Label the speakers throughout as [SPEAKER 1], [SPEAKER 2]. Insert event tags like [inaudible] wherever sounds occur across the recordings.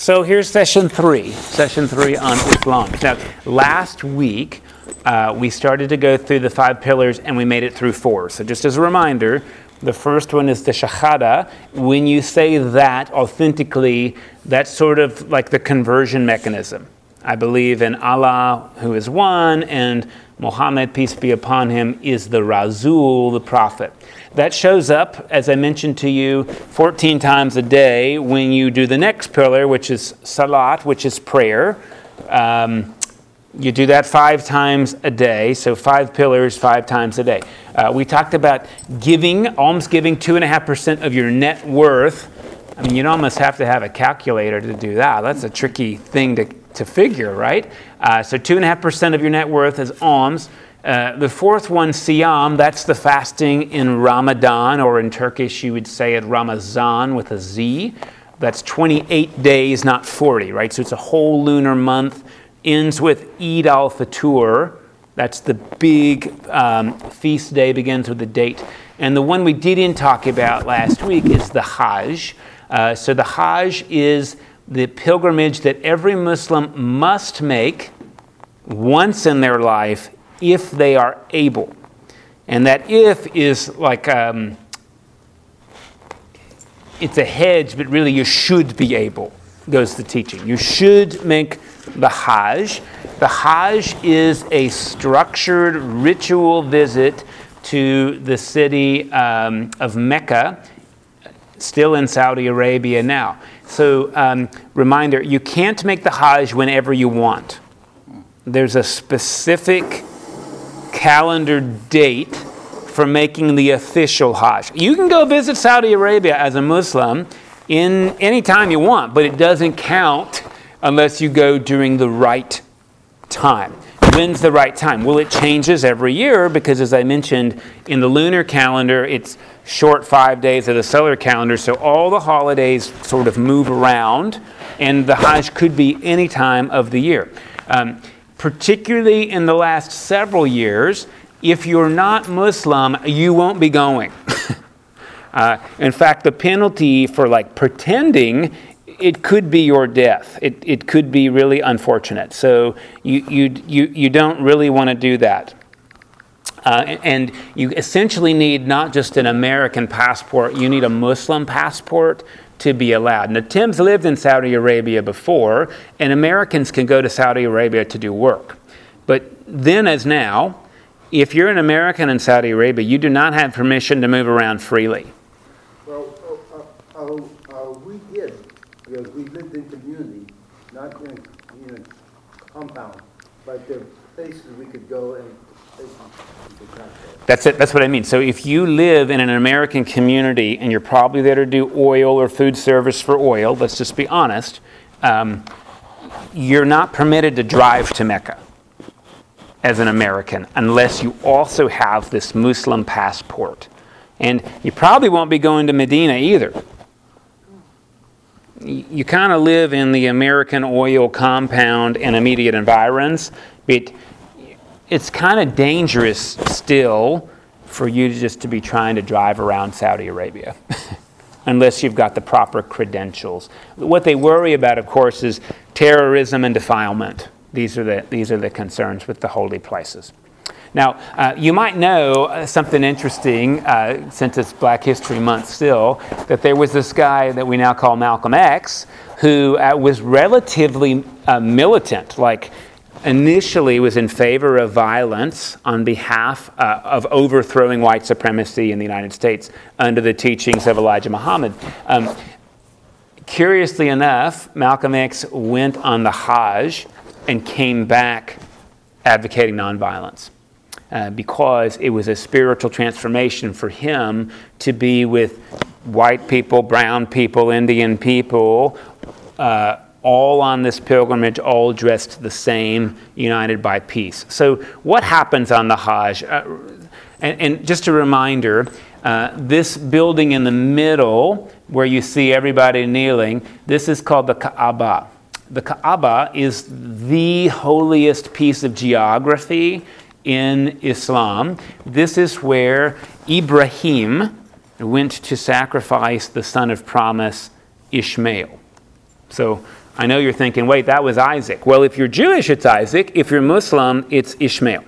[SPEAKER 1] So here's session three, session three on Islam. Now, last week uh, we started to go through the five pillars and we made it through four. So just as a reminder, the first one is the Shahada. When you say that authentically, that's sort of like the conversion mechanism. I believe in Allah, who is one, and Muhammad, peace be upon him, is the Rasul, the prophet. That shows up, as I mentioned to you, 14 times a day when you do the next pillar, which is salat, which is prayer. Um, you do that five times a day, so five pillars, five times a day. Uh, we talked about giving, alms giving, 2.5% of your net worth. I mean, you'd almost have to have a calculator to do that. That's a tricky thing to, to figure, right? Uh, so, 2.5% of your net worth is alms. Uh, the fourth one, Siyam, that's the fasting in Ramadan, or in Turkish you would say it Ramazan with a Z. That's 28 days, not 40, right? So it's a whole lunar month. Ends with Eid al Fitr. That's the big um, feast day, begins with the date. And the one we didn't talk about last week is the Hajj. Uh, so the Hajj is the pilgrimage that every Muslim must make once in their life if they are able. And that if is like, um, it's a hedge, but really you should be able, goes the teaching. You should make the Hajj. The Hajj is a structured ritual visit to the city um, of Mecca, still in Saudi Arabia now. So, um, reminder you can't make the Hajj whenever you want. There's a specific calendar date for making the official Hajj. You can go visit Saudi Arabia as a Muslim in any time you want, but it doesn't count unless you go during the right time. When's the right time? Well, it changes every year because, as I mentioned, in the lunar calendar, it's short five days of the solar calendar, so all the holidays sort of move around, and the Hajj could be any time of the year. Um, particularly in the last several years, if you're not Muslim, you won't be going. [laughs] uh, in fact, the penalty for like pretending it could be your death. It, it could be really unfortunate. So you, you, you, you don't really want to do that. Uh, and you essentially need not just an American passport, you need a Muslim passport to be allowed. Now, Tim's lived in Saudi Arabia before, and Americans can go to Saudi Arabia to do work. But then, as now, if you're an American in Saudi Arabia, you do not have permission to move around freely.
[SPEAKER 2] Well, uh, uh, uh, we did, because we lived in community, not in a, in a compound, but there are places we could go and
[SPEAKER 1] that's it. That's what I mean. So if you live in an American community and you're probably there to do oil or food service for oil, let's just be honest, um, you're not permitted to drive to Mecca as an American unless you also have this Muslim passport. And you probably won't be going to Medina either. You kind of live in the American oil compound and immediate environs, but it's kind of dangerous still for you just to be trying to drive around Saudi Arabia. [laughs] unless you've got the proper credentials. What they worry about, of course, is terrorism and defilement. These are the, these are the concerns with the holy places. Now, uh, you might know uh, something interesting, uh, since it's Black History Month still, that there was this guy that we now call Malcolm X, who uh, was relatively uh, militant. Like, initially was in favor of violence on behalf uh, of overthrowing white supremacy in the United States under the teachings of Elijah Muhammad. Um, curiously enough, Malcolm X went on the Hajj and came back advocating nonviolence. Uh, because it was a spiritual transformation for him to be with white people, brown people, Indian people, uh, all on this pilgrimage, all dressed the same, united by peace. So, what happens on the Hajj? Uh, and, and, just a reminder uh, this building in the middle, where you see everybody kneeling, this is called the Kaaba. The Kaaba is the holiest piece of geography in Islam. This is where Ibrahim went to sacrifice the son of promise, Ishmael. So, I know you're thinking, wait, that was Isaac. Well, if you're Jewish, it's Isaac. If you're Muslim, it's Ishmael.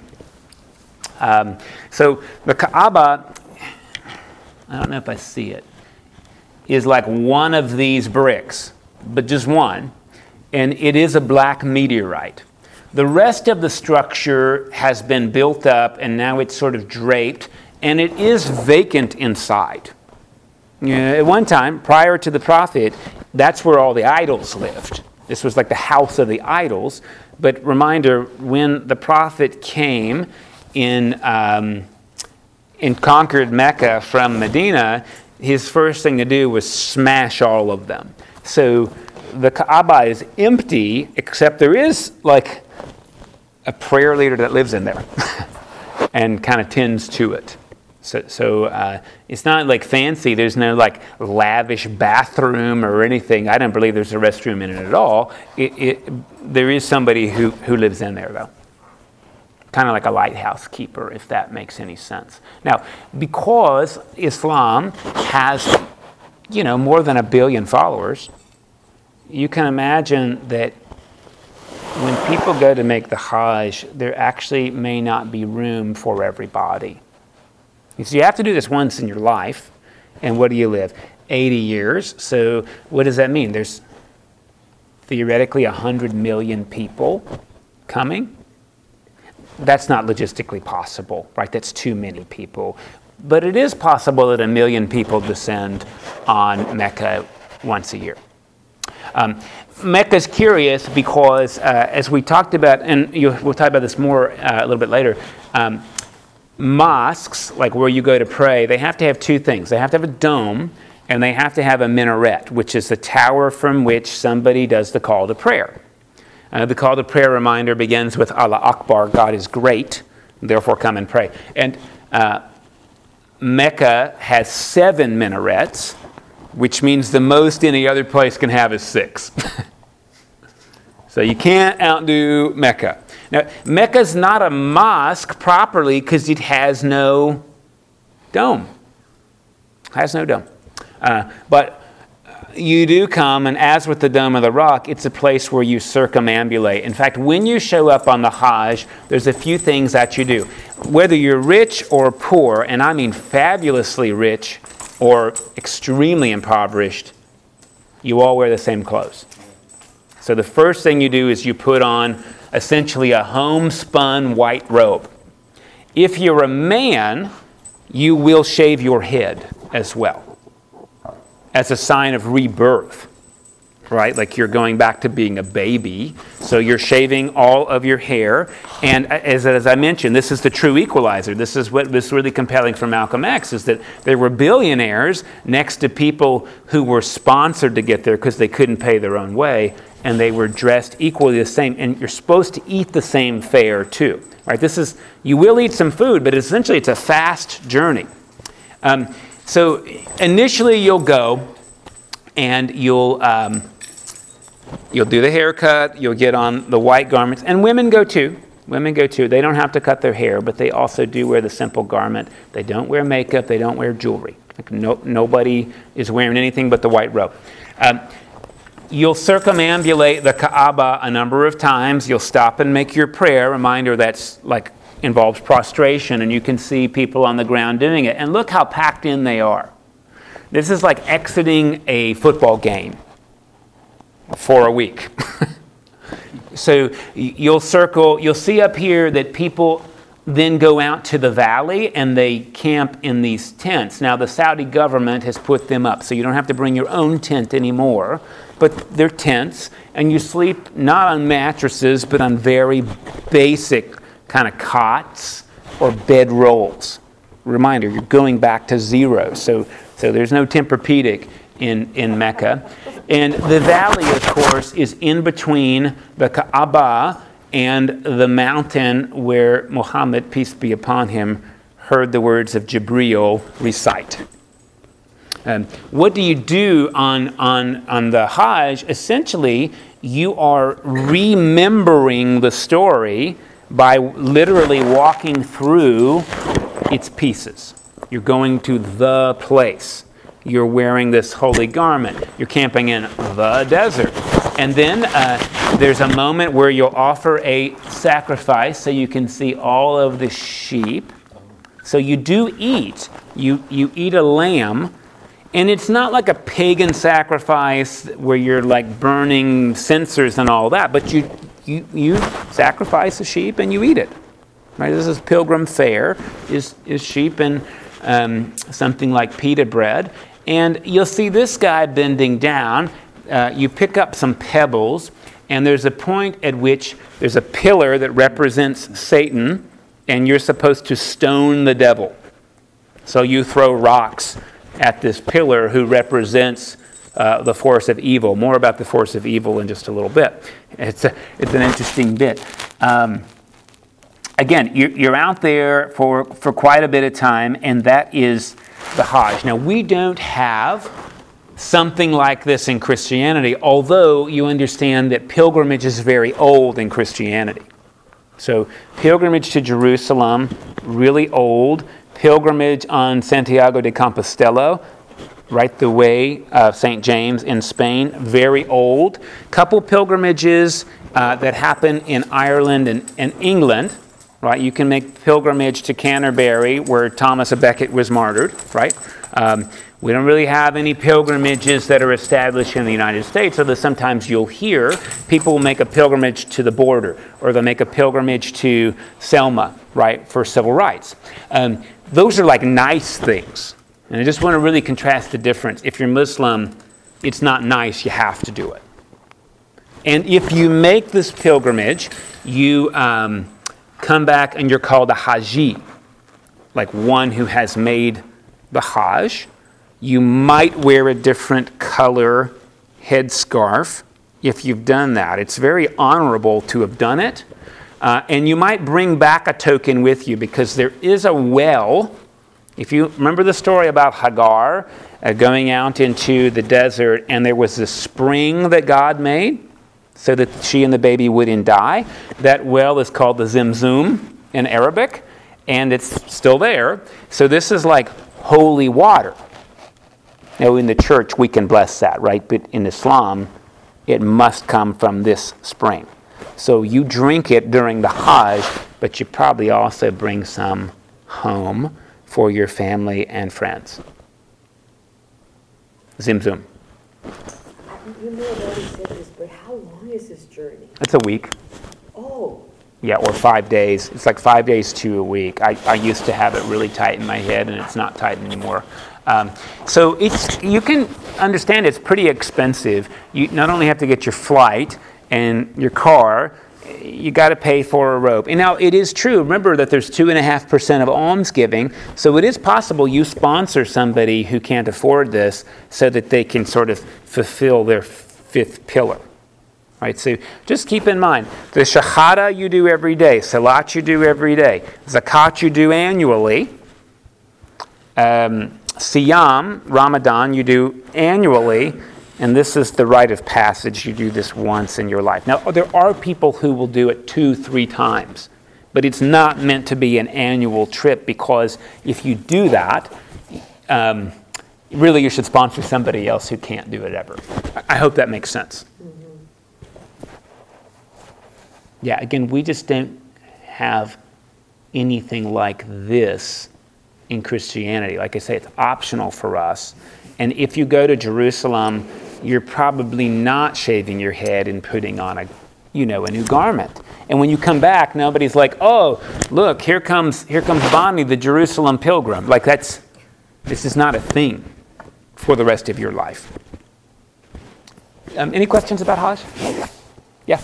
[SPEAKER 1] Um, so the Kaaba, I don't know if I see it, is like one of these bricks, but just one, and it is a black meteorite. The rest of the structure has been built up and now it's sort of draped, and it is vacant inside. Know, at one time, prior to the prophet, that's where all the idols lived. This was like the house of the idols. But reminder, when the prophet came in, um, in conquered Mecca from Medina, his first thing to do was smash all of them. So the Kaaba is empty, except there is like a prayer leader that lives in there [laughs] and kind of tends to it. So, so uh, it's not like fancy. There's no like lavish bathroom or anything. I don't believe there's a restroom in it at all. It, it, there is somebody who, who lives in there, though. Kind of like a lighthouse keeper, if that makes any sense. Now, because Islam has, you know, more than a billion followers, you can imagine that when people go to make the Hajj, there actually may not be room for everybody. So you have to do this once in your life. And what do you live? 80 years. So what does that mean? There's theoretically 100 million people coming. That's not logistically possible, right? That's too many people. But it is possible that a million people descend on Mecca once a year. Um, Mecca is curious because, uh, as we talked about, and we'll talk about this more uh, a little bit later, um, mosques, like where you go to pray, they have to have two things. They have to have a dome and they have to have a minaret, which is the tower from which somebody does the call to prayer. Uh, the call to prayer reminder begins with Allah Akbar, God is great, therefore come and pray. And uh, Mecca has seven minarets, which means the most any other place can have is six. [laughs] so you can't outdo Mecca. Now, Mecca is not a mosque properly because it has no dome. It Has no dome. Uh, but you do come, and as with the Dome of the Rock, it's a place where you circumambulate. In fact, when you show up on the Hajj, there's a few things that you do. Whether you're rich or poor, and I mean fabulously rich or extremely impoverished, you all wear the same clothes. So the first thing you do is you put on essentially a homespun white robe. If you're a man, you will shave your head as well as a sign of rebirth, right? Like you're going back to being a baby. So you're shaving all of your hair. And as, as I mentioned, this is the true equalizer. This is what was really compelling for Malcolm X is that there were billionaires next to people who were sponsored to get there because they couldn't pay their own way and they were dressed equally the same. And you're supposed to eat the same fare too, right? This is you will eat some food, but essentially it's a fast journey. Um, so initially you'll go and you'll um, you'll do the haircut. You'll get on the white garments, and women go too. Women go too. They don't have to cut their hair, but they also do wear the simple garment. They don't wear makeup. They don't wear jewelry. Like no, nobody is wearing anything but the white robe. Um, You'll circumambulate the Kaaba a number of times. You'll stop and make your prayer. Reminder that's like involves prostration, and you can see people on the ground doing it. And look how packed in they are. This is like exiting a football game for a week. [laughs] so you'll circle, you'll see up here that people then go out to the valley and they camp in these tents. Now, the Saudi government has put them up, so you don't have to bring your own tent anymore but they're tents, and you sleep not on mattresses, but on very basic kind of cots or bed rolls. Reminder, you're going back to zero, so, so there's no Tempur-Pedic in, in Mecca. And the valley, of course, is in between the Kaaba and the mountain where Muhammad, peace be upon him, heard the words of Jibreel recite. Um, what do you do on, on, on the Hajj? Essentially, you are remembering the story by literally walking through its pieces. You're going to the place. You're wearing this holy garment. You're camping in the desert. And then uh, there's a moment where you'll offer a sacrifice so you can see all of the sheep. So you do eat. You, you eat a lamb. And it's not like a pagan sacrifice where you're like burning censers and all that, but you, you, you sacrifice a sheep and you eat it. Right? This is pilgrim fare, is, is sheep and um, something like pita bread. And you'll see this guy bending down. Uh, you pick up some pebbles, and there's a point at which there's a pillar that represents Satan, and you're supposed to stone the devil. So you throw rocks at this pillar who represents uh, the force of evil. More about the force of evil in just a little bit. It's, a, it's an interesting bit. Um, again, you're, you're out there for, for quite a bit of time, and that is the Hajj. Now, we don't have something like this in Christianity, although you understand that pilgrimage is very old in Christianity. So, pilgrimage to Jerusalem, really old. Pilgrimage on Santiago de Compostela, right the way of St. James in Spain, very old. Couple pilgrimages uh, that happen in Ireland and, and England, right? You can make pilgrimage to Canterbury, where Thomas a Becket was martyred, right? Um, we don't really have any pilgrimages that are established in the United States, although sometimes you'll hear people will make a pilgrimage to the border, or they'll make a pilgrimage to Selma, right, for civil rights. Um, those are like nice things. And I just want to really contrast the difference. If you're Muslim, it's not nice, you have to do it. And if you make this pilgrimage, you. Um, come back and you're called a Haji, like one who has made the Hajj. You might wear a different color headscarf if you've done that. It's very honorable to have done it. Uh, and you might bring back a token with you because there is a well. If you remember the story about Hagar uh, going out into the desert, and there was a spring that God made, so that she and the baby wouldn't die. That well is called the Zemzum in Arabic, and it's still there. So this is like holy water. Now, in the church, we can bless that, right? But in Islam, it must come from this spring. So you drink it during the Hajj, but you probably also bring some home for your family and friends. Zimzum.
[SPEAKER 3] You may have already said this, but how long is this journey?
[SPEAKER 1] It's a week.
[SPEAKER 3] Oh,
[SPEAKER 1] Yeah, or five days. It's like five days to a week. I, I used to have it really tight in my head, and it's not tight anymore. Um, so it's you can understand it's pretty expensive. You not only have to get your flight and your car, you got to pay for a rope. And now it is true. Remember that there's two and a half percent of almsgiving, so it is possible you sponsor somebody who can't afford this so that they can sort of fulfill their fifth pillar. Right, so just keep in mind the shahada you do every day, salat you do every day, zakat you do annually, um, siyam, Ramadan you do annually, and this is the rite of passage. You do this once in your life. Now, there are people who will do it two, three times, but it's not meant to be an annual trip because if you do that, um, really you should sponsor somebody else who can't do it ever. I hope that makes sense. Yeah, again, we just don't have anything like this in Christianity. Like I say, it's optional for us. And if you go to Jerusalem, you're probably not shaving your head and putting on a, you know, a new garment. And when you come back, nobody's like, "Oh, look, here comes here comes Bonnie, the Jerusalem pilgrim." Like that's this is not a thing for the rest of your life. Um, any questions about Hajj? Yeah.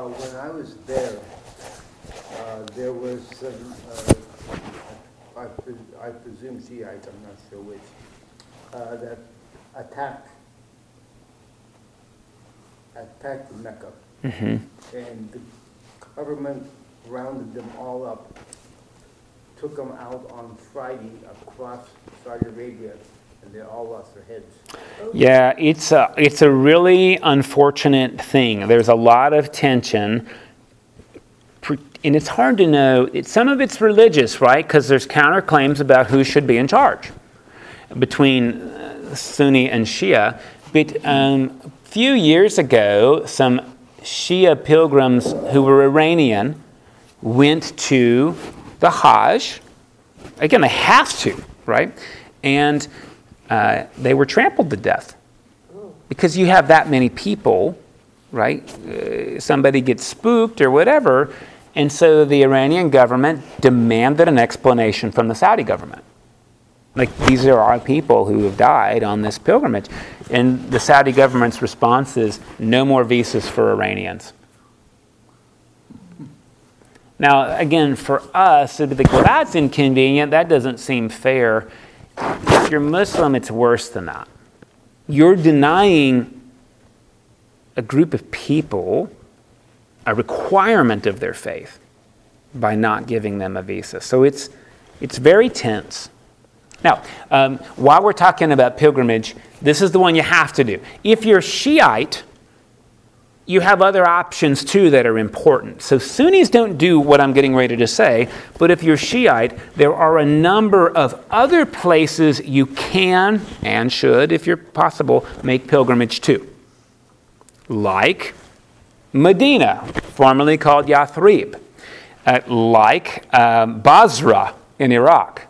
[SPEAKER 2] Uh, when I was there, uh, there was some, uh, I, pres- I presume Shiites, I'm not sure which, uh, that attacked, attacked Mecca.
[SPEAKER 1] Mm-hmm.
[SPEAKER 2] And the government rounded them all up, took them out on Friday across Saudi Arabia, and they all lost their heads.
[SPEAKER 1] Yeah, it's a, it's a really unfortunate thing. There's a lot of tension, and it's hard to know. It, some of it's religious, right? Because there's counterclaims about who should be in charge between uh, Sunni and Shia. But um, a few years ago, some Shia pilgrims who were Iranian went to the Hajj. Again, they have to, right? And uh, they were trampled to death because you have that many people, right? Uh, somebody gets spooked or whatever, and so the Iranian government demanded an explanation from the Saudi government. Like, these are our people who have died on this pilgrimage. And the Saudi government's response is no more visas for Iranians. Now, again, for us, it'd be like, well, that's inconvenient. That doesn't seem fair. If you're Muslim, it's worse than that. You're denying a group of people a requirement of their faith by not giving them a visa. So it's, it's very tense. Now, um, while we're talking about pilgrimage, this is the one you have to do. If you're Shiite, you have other options too that are important. So Sunnis don't do what I'm getting ready to say, but if you're Shiite, there are a number of other places you can and should, if you're possible, make pilgrimage to. Like Medina, formerly called Yathrib, uh, like um, Basra in Iraq,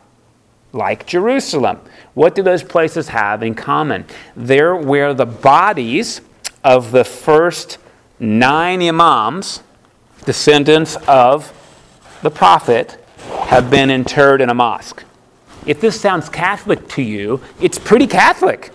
[SPEAKER 1] like Jerusalem. What do those places have in common? They're where the bodies of the first nine imams, descendants of the prophet, have been interred in a mosque. If this sounds Catholic to you, it's pretty Catholic.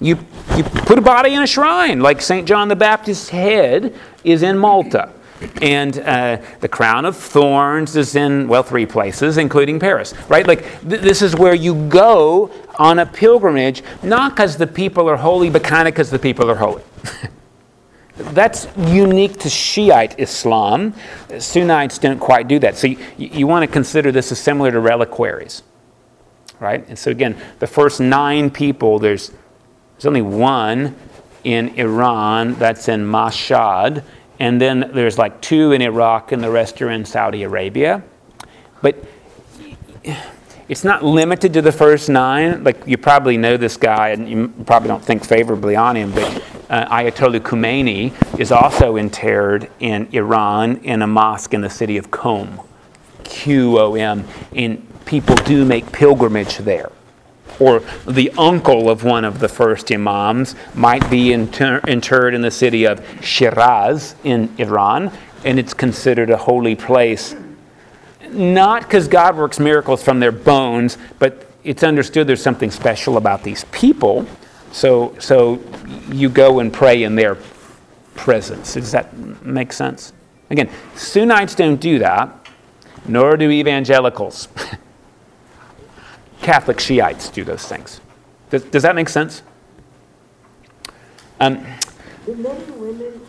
[SPEAKER 1] You, you put a body in a shrine, like St. John the Baptist's head is in Malta. And uh, the crown of thorns is in, well, three places, including Paris, right? Like, th- this is where you go on a pilgrimage, not because the people are holy, but kind of because the people are holy. [laughs] That's unique to Shiite Islam. Sunnites don't quite do that. So you, you want to consider this as similar to reliquaries, right? And so again, the first nine people, there's there's only one in Iran that's in Mashhad, and then there's like two in Iraq, and the rest are in Saudi Arabia. But it's not limited to the first nine. Like you probably know this guy, and you probably don't think favorably on him, but uh, Ayatollah Khomeini is also interred in Iran in a mosque in the city of Qom, Q O M, and people do make pilgrimage there or the uncle of one of the first imams might be inter- interred in the city of Shiraz in Iran, and it's considered a holy place. Not because God works miracles from their bones, but it's understood there's something special about these people. So, so you go and pray in their presence. Does that make sense? Again, Sunnites don't do that, nor do evangelicals. [laughs] Catholic Shiites do those things. Does, does that make sense?
[SPEAKER 3] Um, do women,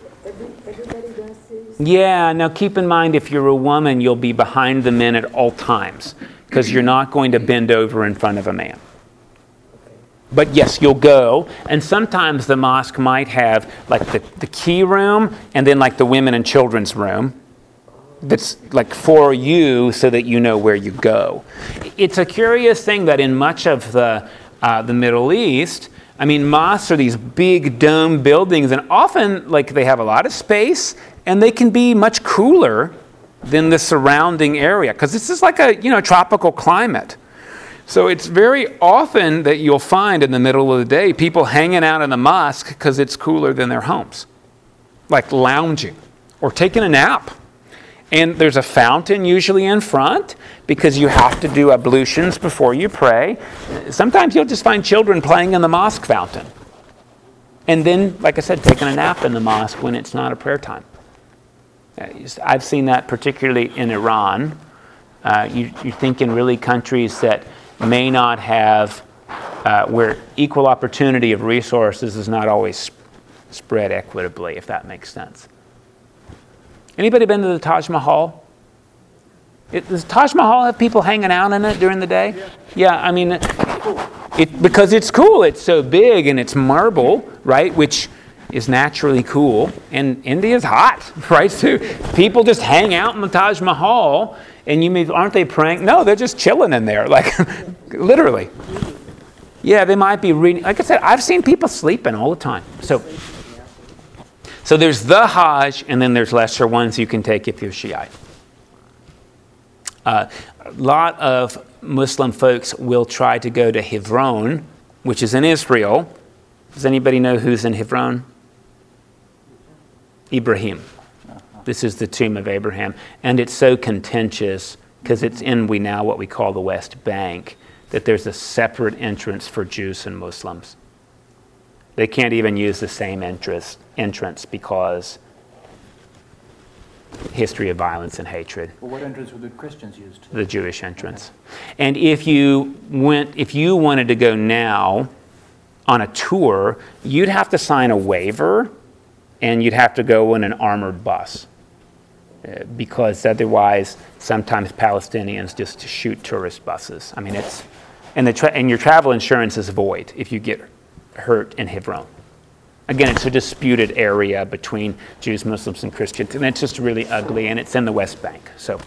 [SPEAKER 1] Yeah, now keep in mind if you're a woman, you'll be behind the men at all times because you're not going to bend over in front of a man. But yes, you'll go, and sometimes the mosque might have like the, the key room and then like the women and children's room that's like for you so that you know where you go. It's a curious thing that in much of the, uh, the Middle East, I mean, mosques are these big dome buildings, and often like they have a lot of space, and they can be much cooler than the surrounding area because this is like a you know tropical climate. So it's very often that you'll find in the middle of the day people hanging out in the mosque because it's cooler than their homes, like lounging or taking a nap. And there's a fountain usually in front because you have to do ablutions before you pray. Sometimes you'll just find children playing in the mosque fountain. And then, like I said, taking a nap in the mosque when it's not a prayer time. Uh, I've seen that particularly in Iran. Uh, you, you, think in really countries that may not have, uh, where equal opportunity of resources is not always spread equitably, if that makes sense. Anybody been to the Taj Mahal? It, does Taj Mahal have people hanging out in it during the day? Yeah, yeah I mean, it, because it's cool. It's so big and it's marble, right? Which is naturally cool. And India's hot, [laughs] right? So people just hang out in the Taj Mahal, and you mean, aren't they praying? No, they're just chilling in there, [laughs] like literally. Yeah, they might be reading. Like I said, I've seen people sleeping all the time. So So there's the Hajj, and then there's lesser ones you can take if you're Shiite. Uh, a lot of Muslim folks will try to go to Hebron, which is in Israel. Does anybody know who's in Hebron? Ibrahim. This is the tomb of Abraham. And it's so contentious because it's in we now what we call the West Bank that there's a separate entrance for Jews and Muslims. They can't even use the same entrance, entrance because history of violence and hatred.
[SPEAKER 4] Well, what entrance would the Christians use?
[SPEAKER 1] The Jewish entrance. And if you went, if you wanted to go now on a tour, you'd have to sign a waiver, and you'd have to go in an armored bus, uh, because otherwise, sometimes Palestinians just shoot tourist buses. I mean, it's and the tra- and your travel insurance is void if you get hurt in Hebron. Again, it's a disputed area between Jews, Muslims, and Christians, and it's just really ugly, and it's in the West Bank. So,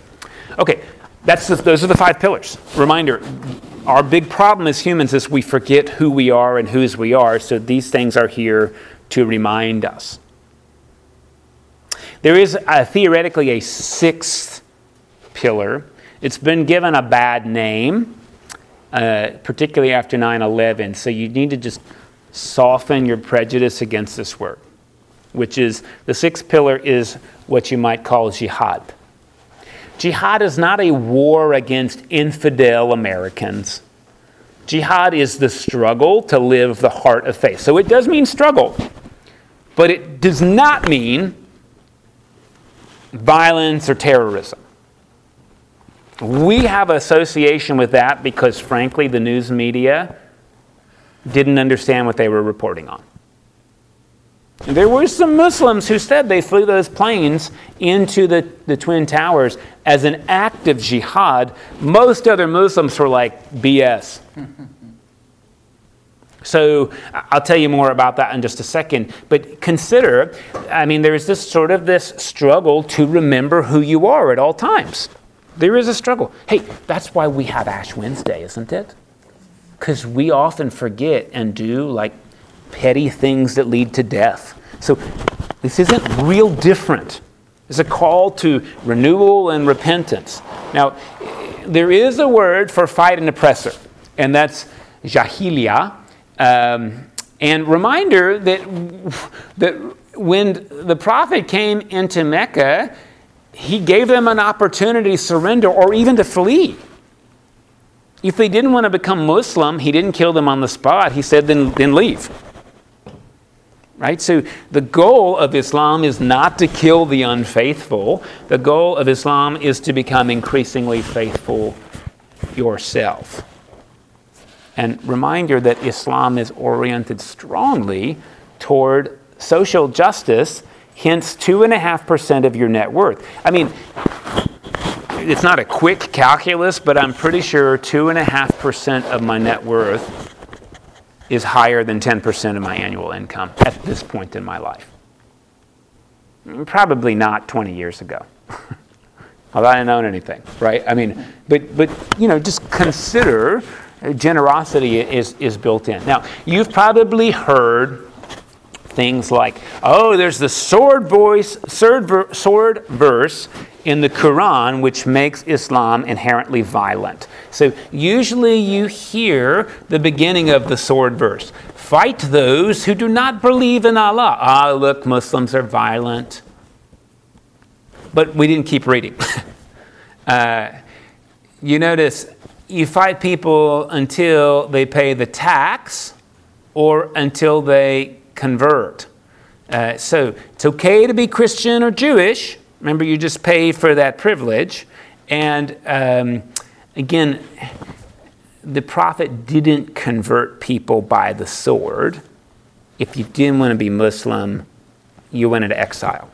[SPEAKER 1] okay, that's the, those are the five pillars. Reminder our big problem as humans is we forget who we are and whose we are, so these things are here to remind us. There is a, theoretically a sixth pillar. It's been given a bad name, uh, particularly after 9 11, so you need to just soften your prejudice against this word, which is the sixth pillar is what you might call jihad. Jihad is not a war against infidel Americans. Jihad is the struggle to live the heart of faith. So it does mean struggle, but it does not mean violence or terrorism. We have association with that because, frankly, the news media didn't understand what they were reporting on. There were some Muslims who said they flew those planes into the, the Twin Towers as an act of jihad. Most other Muslims were like, BS. [laughs] so I'll tell you more about that in just a second. But consider, I mean, there's this sort of this struggle to remember who you are at all times. There is a struggle. Hey, that's why we have Ash Wednesday, isn't it? Because we often forget and do like petty things that lead to death. So this isn't real different. It's a call to renewal and repentance. Now, there is a word for fight an oppressor, and that's jahiliya. Um, and reminder that, that when the prophet came into Mecca, he gave them an opportunity to surrender or even to flee. If they didn't want to become Muslim, he didn't kill them on the spot. He said, then, then leave. Right? So the goal of Islam is not to kill the unfaithful. The goal of Islam is to become increasingly faithful yourself. And reminder that Islam is oriented strongly toward social justice, hence 2.5% of your net worth. I mean, it's not a quick calculus, but I'm pretty sure 2.5% of my net worth is higher than 10% of my annual income at this point in my life. Probably not 20 years ago. [laughs] Although I didn't own anything, right? I mean, but, but you know, just consider uh, generosity is, is built in. Now, you've probably heard things like, oh, there's the sword voice, sword, sword verse in the Quran which makes Islam inherently violent. So usually you hear the beginning of the sword verse fight those who do not believe in Allah. Ah, look, Muslims are violent. But we didn't keep reading. [laughs] uh, you notice you fight people until they pay the tax or until they convert. Uh, so it's okay to be Christian or Jewish. Remember, you just pay for that privilege. And um, again, the prophet didn't convert people by the sword. If you didn't want to be Muslim, you went into exile.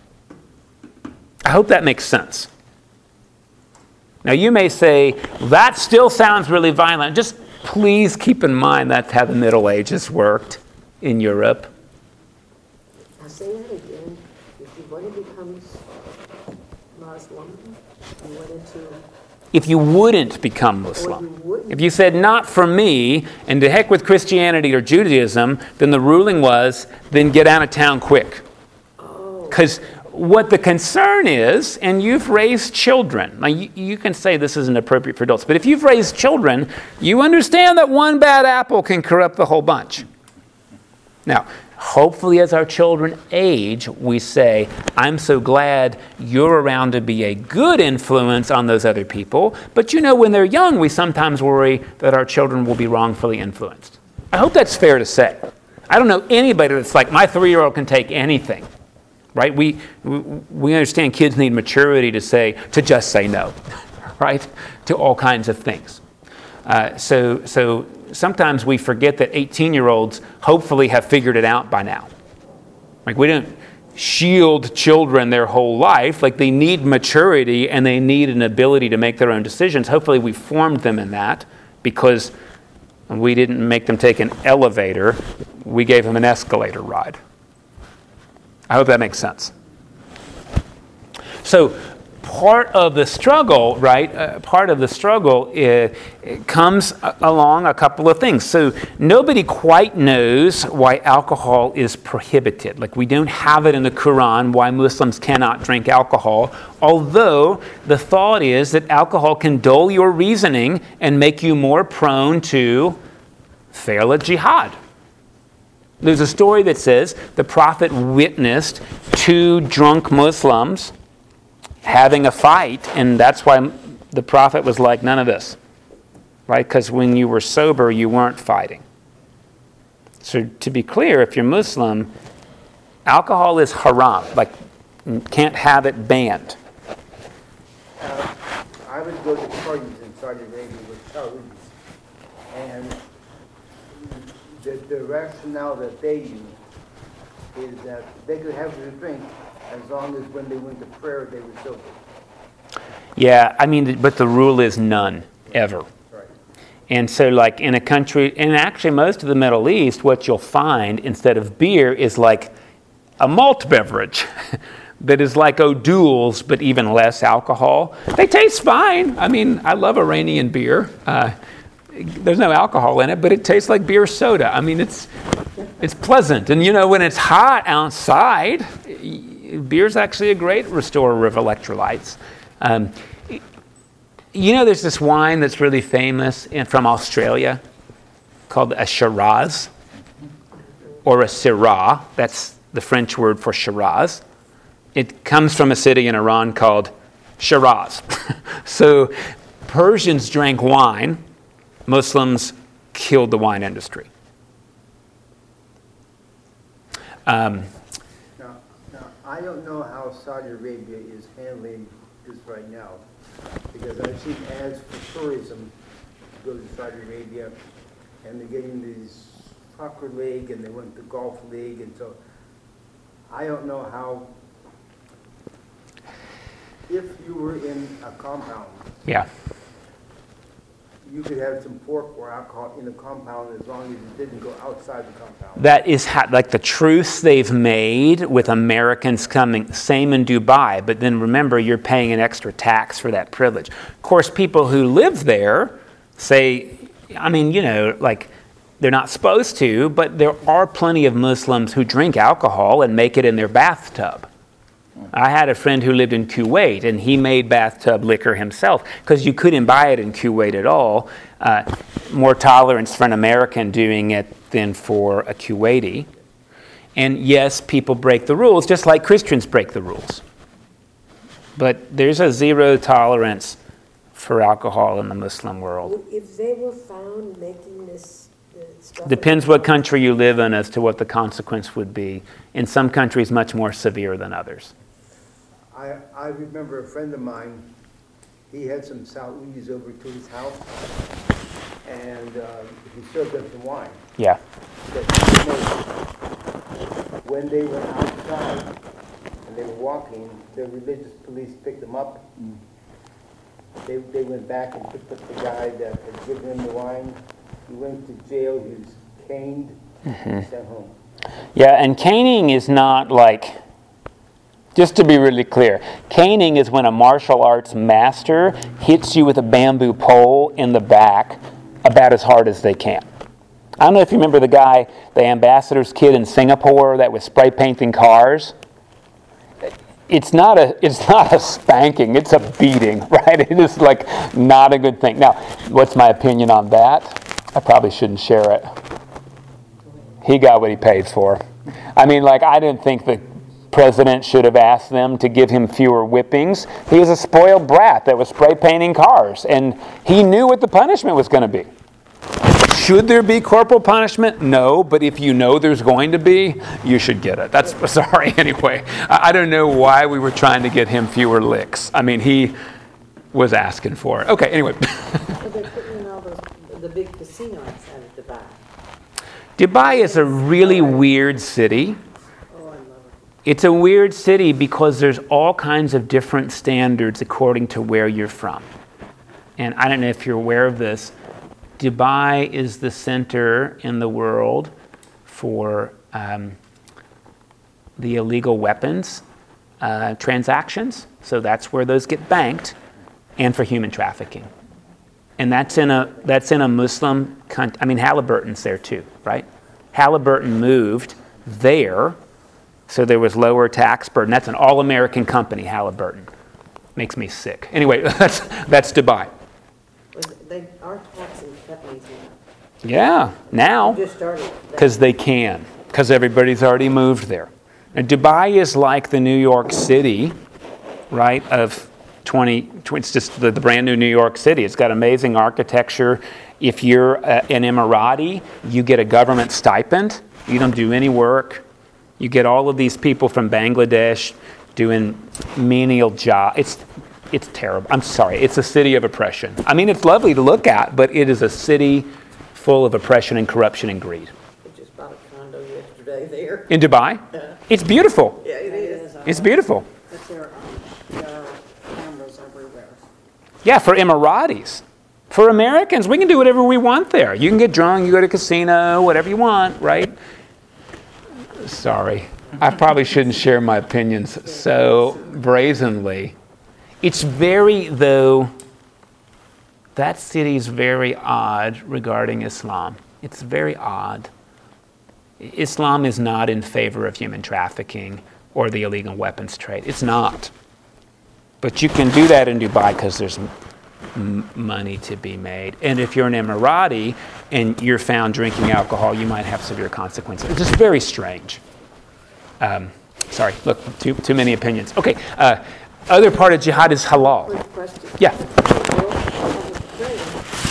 [SPEAKER 1] I hope that makes sense. Now, you may say, that still sounds really violent. Just please keep in mind that's how the Middle Ages worked in Europe.
[SPEAKER 3] Say that again. If you want to become Muslim, you wanted to,
[SPEAKER 1] If you wouldn't become Muslim,
[SPEAKER 3] you wouldn't.
[SPEAKER 1] if you said, not for me, and to heck with Christianity or Judaism, then the ruling was, then get out of town quick.
[SPEAKER 3] Oh,
[SPEAKER 1] Because what the concern is, and you've raised children, now you, you can say this isn't appropriate for adults, but if you've raised children, you understand that one bad apple can corrupt the whole bunch. Now, hopefully, as our children age, we say, I'm so glad you're around to be a good influence on those other people. But you know, when they're young, we sometimes worry that our children will be wrongfully influenced. I hope that's fair to say. I don't know anybody that's like, my three year old can take anything right? We, we understand kids need maturity to say, to just say no, [laughs] right? To all kinds of things. Uh, so, so sometimes we forget that 18 year olds hopefully have figured it out by now. Like, we don't shield children their whole life. Like, they need maturity and they need an ability to make their own decisions. Hopefully, we formed them in that because we didn't make them take an elevator, we gave them an escalator ride. I hope that makes sense. So, part of the struggle, right? Uh, part of the struggle uh, comes along a couple of things. So nobody quite knows why alcohol is prohibited. Like we don't have it in the Quran why Muslims cannot drink alcohol. Although the thought is that alcohol can dull your reasoning and make you more prone to fail at jihad. There's a story that says the prophet witnessed two drunk Muslims having a fight, and that's why the prophet was like, none of this. Right? Because when you were sober, you weren't fighting. So, to be clear, if you're Muslim, alcohol is haram, like, can't have it banned.
[SPEAKER 2] Uh, I would go to parties in Saudi Arabia with Saudis, and the, the rationale that they use is that they could have their drink as long as when they went to prayer they were sober.
[SPEAKER 1] Yeah, I mean, but the rule is none, ever.
[SPEAKER 2] Right.
[SPEAKER 1] And so, like in a country, and actually most of the Middle East, what you'll find instead of beer is like a malt beverage [laughs] that is like O'Doul's, but even less alcohol. They taste fine. I mean, I love Iranian beer. Uh, there's no alcohol in it, but it tastes like beer soda. I mean, it's it's pleasant, and you know when it's hot outside, beer's actually a great restorer of electrolytes. Um, you know, there's this wine that's really famous in, from Australia called a Shiraz or a Syrah. That's the French word for Shiraz. It comes from a city in Iran called Shiraz. [laughs] so Persians drank wine Muslims killed the wine industry.
[SPEAKER 2] Um, I don't know how Saudi Arabia is handling this right now because I've seen ads for tourism to go to Saudi Arabia and they're getting these soccer league and they went to golf league and so I don't know how if you were in a compound.
[SPEAKER 1] Yeah
[SPEAKER 2] you could have some pork or alcohol in the compound as long as it didn't go outside the compound.
[SPEAKER 1] That is like the truce they've made with Americans coming, same in Dubai, but then remember you're paying an extra tax for that privilege. Of course, people who live there say, I mean, you know, like they're not supposed to, but there are plenty of Muslims who drink alcohol and make it in their bathtub. I had a friend who lived in Kuwait, and he made bathtub liquor himself because you couldn't buy it in Kuwait at all. Uh, more tolerance for an American doing it than for a Kuwaiti. And yes, people break the rules, just like Christians break the rules. But there's a zero tolerance for alcohol in the Muslim world.
[SPEAKER 3] If they were found making this
[SPEAKER 1] Depends what country you live in as to what the consequence would be. In some countries, much more severe than others.
[SPEAKER 2] I, I remember a friend of mine, he had some Saudis over to his house, and uh, he served them some wine.
[SPEAKER 1] Yeah.
[SPEAKER 2] When they went outside and they were walking, the religious police picked them up. Mm. They, they went back and picked up the guy that had given him the wine. He went to jail, he was caned, mm-hmm. sent home.
[SPEAKER 1] Yeah, and caning is not like just to be really clear, caning is when a martial arts master hits you with a bamboo pole in the back about as hard as they can. I don't know if you remember the guy, the ambassador's kid in Singapore that was spray painting cars. it's not a it's not a spanking it's a beating [laughs] right? It is like not a good thing. Now what's my opinion on that? I probably shouldn't share it. He got what he paid for. I mean like i didn't think the president should have asked them to give him fewer whippings he was a spoiled brat that was spray painting cars and he knew what the punishment was going to be should there be corporal punishment? No, but if you know there's going to be, you should get it. That's [laughs] sorry anyway. I don't know why we were trying to get him fewer licks. I mean, he was asking for it. Okay, anyway. [laughs]
[SPEAKER 3] So they're putting in all those, the big casinos out of Dubai.
[SPEAKER 1] Dubai is a really weird city.
[SPEAKER 3] Oh, I love it.
[SPEAKER 1] It's a weird city because there's all kinds of different standards according to where you're from. And I don't know if you're aware of this, Dubai is the center in the world for um, the illegal weapons uh, transactions. So that's where those get banked, and for human trafficking. And that's in a that's in a Muslim country. I mean, Halliburton's there too, right? Halliburton moved there, so there was lower tax burden. That's an all-American company, Halliburton. Makes me sick. Anyway, [laughs] that's that's Dubai.
[SPEAKER 3] They are taxing Japanese now.
[SPEAKER 1] Yeah, now. Because they can, because everybody's already moved there. And Dubai is like the New York City, right, of 20, it's just the, the brand new New York City. It's got amazing architecture. If you're uh, an Emirati, you get a government stipend. You don't do any work. You get all of these people from Bangladesh doing menial jobs. It's, it's terrible. I'm sorry. It's a city of oppression. I mean, it's lovely to look at, but it is a city full of oppression and corruption and greed.
[SPEAKER 3] I just bought a condo yesterday there.
[SPEAKER 1] In Dubai? It's beautiful.
[SPEAKER 3] Yeah, it is.
[SPEAKER 1] It's beautiful.
[SPEAKER 5] But there are, there are cameras everywhere.
[SPEAKER 1] Yeah, for Emiratis. For Americans, we can do whatever we want there. You can get drunk, you go to casino, whatever you want, right? Sorry. I probably shouldn't share my opinions so brazenly. It's very, though, that city is very odd regarding Islam. It's very odd. Islam is not in favor of human trafficking or the illegal weapons trade. It's not. But you can do that in Dubai because there's m- money to be made. And if you're an Emirati and you're found drinking alcohol, you might have severe consequences. It's just very strange. Um, sorry, look, too, too many opinions. Okay, uh, other part of jihad is halal. Yeah.
[SPEAKER 3] The girl I was friend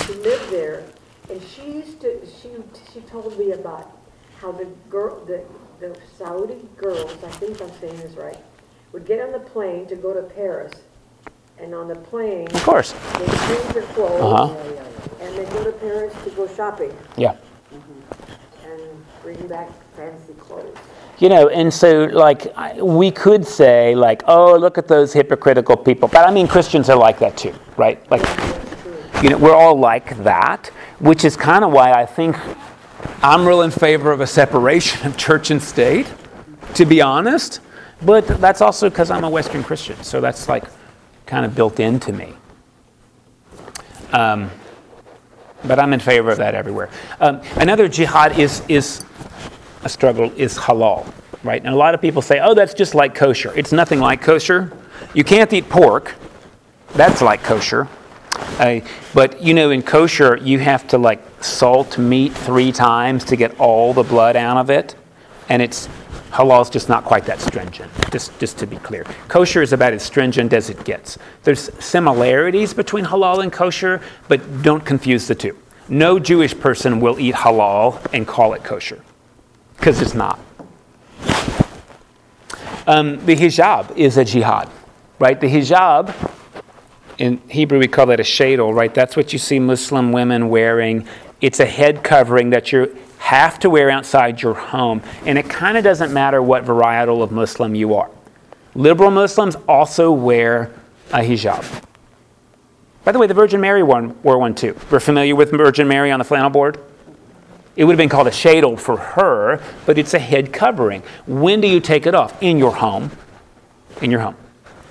[SPEAKER 3] who lived there, and she used to, she, she told me about how the girl, the, the Saudi girls, I think I'm saying this right, would get on the plane to go to Paris, and on the plane,
[SPEAKER 1] Of course.
[SPEAKER 3] they change their clothes,
[SPEAKER 1] Uh-huh.
[SPEAKER 3] and they go to Paris to go shopping
[SPEAKER 1] Yeah.
[SPEAKER 3] and bring back fancy clothes.
[SPEAKER 1] You know, and so like I- we could say like, oh, look at those hypocritical people. But I mean, Christians are like that too, right? Like, you know, we're all like that, which is kind of why I think I'm real in favor of a separation of church and state, to be honest. But that's also because I'm a Western Christian, so that's like kind of built into me. Um, but I'm in favor of that everywhere. Um, another jihad is is a struggle is halal, right? And a lot of people say, oh, that's just like kosher. It's nothing like kosher. You can't eat pork. That's like kosher. Uh, but you know, in kosher, you have to like salt meat three times to get all the blood out of it, and it's halal is just not quite that stringent. Just just to be clear, kosher is about as stringent as it gets. There's similarities between halal and kosher, but don't confuse the two. No Jewish person will eat halal and call it kosher, because it's not. Um, the hijab is a jihad, right? The hijab in Hebrew, we call it a shadel, right? That's what you see Muslim women wearing. It's a head covering that you have to wear outside your home. And it kind of doesn't matter what varietal of Muslim you are. Liberal Muslims also wear a hijab. By the way, the Virgin Mary one, wore one too. We're familiar with Virgin Mary on the flannel board? It would have been called a shadel for her, but it's a head covering. When do you take it off? In your home. In your home.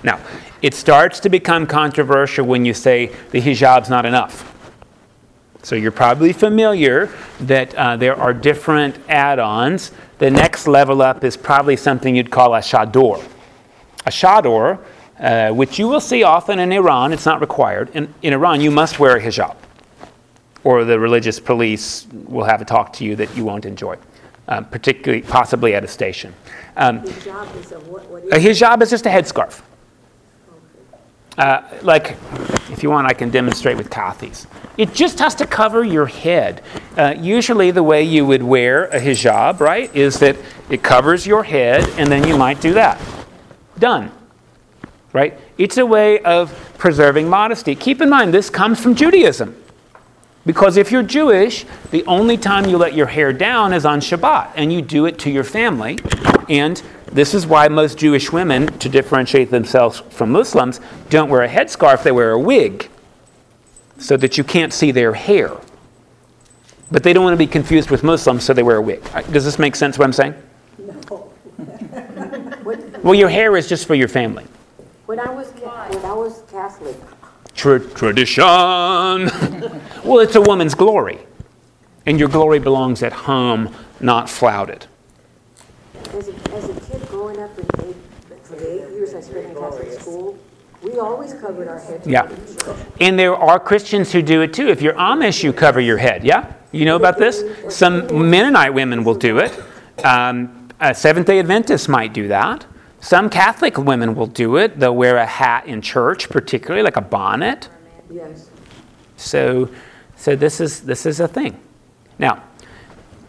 [SPEAKER 1] Now, it starts to become controversial when you say the hijab's not enough. So you're probably familiar that uh, there are different add ons. The next level up is probably something you'd call a chador. a chador, uh, which you will see often in Iran. It's not required. In, in Iran, you must wear a hijab, or the religious police will have a talk to you that you won't enjoy, um, particularly, possibly at a station. Um,
[SPEAKER 3] Hijab is a what, what
[SPEAKER 1] a hijab is just a headscarf. Uh, like, if you want, I can demonstrate with Kathy's. It just has to cover your head. Uh, usually, the way you would wear a hijab, right, is that it covers your head, and then you might do that. Done. Right? It's a way of preserving modesty. Keep in mind, this comes from Judaism. Because if you're Jewish, the only time you let your hair down is on Shabbat, and you do it to your family. And this is why most Jewish women, to differentiate themselves from Muslims, don't wear a headscarf, they wear a wig, so that you can't see their hair. But they don't want to be confused with Muslims, so they wear a wig. Uh, Does this make sense what I'm saying?
[SPEAKER 3] No. [laughs]
[SPEAKER 1] Well, your hair is just for your family.
[SPEAKER 3] When I was, when I was Catholic,
[SPEAKER 1] tradition. [laughs] well, it's a woman's glory. And your glory belongs at home, not flouted.
[SPEAKER 3] as a, as a kid growing up in eight, for the eight years I spent in Catholic school, we always covered our heads.
[SPEAKER 1] Yeah. And there are Christians who do it too. If you're Amish, you cover your head. Yeah? You know about this? Some Mennonite women will do it. Um, uh, Seventh day Adventists might do that. Some Catholic women will do it. They'll wear a hat in church, particularly like a bonnet.
[SPEAKER 3] Yes.
[SPEAKER 1] So, so this, is, this is a thing. Now,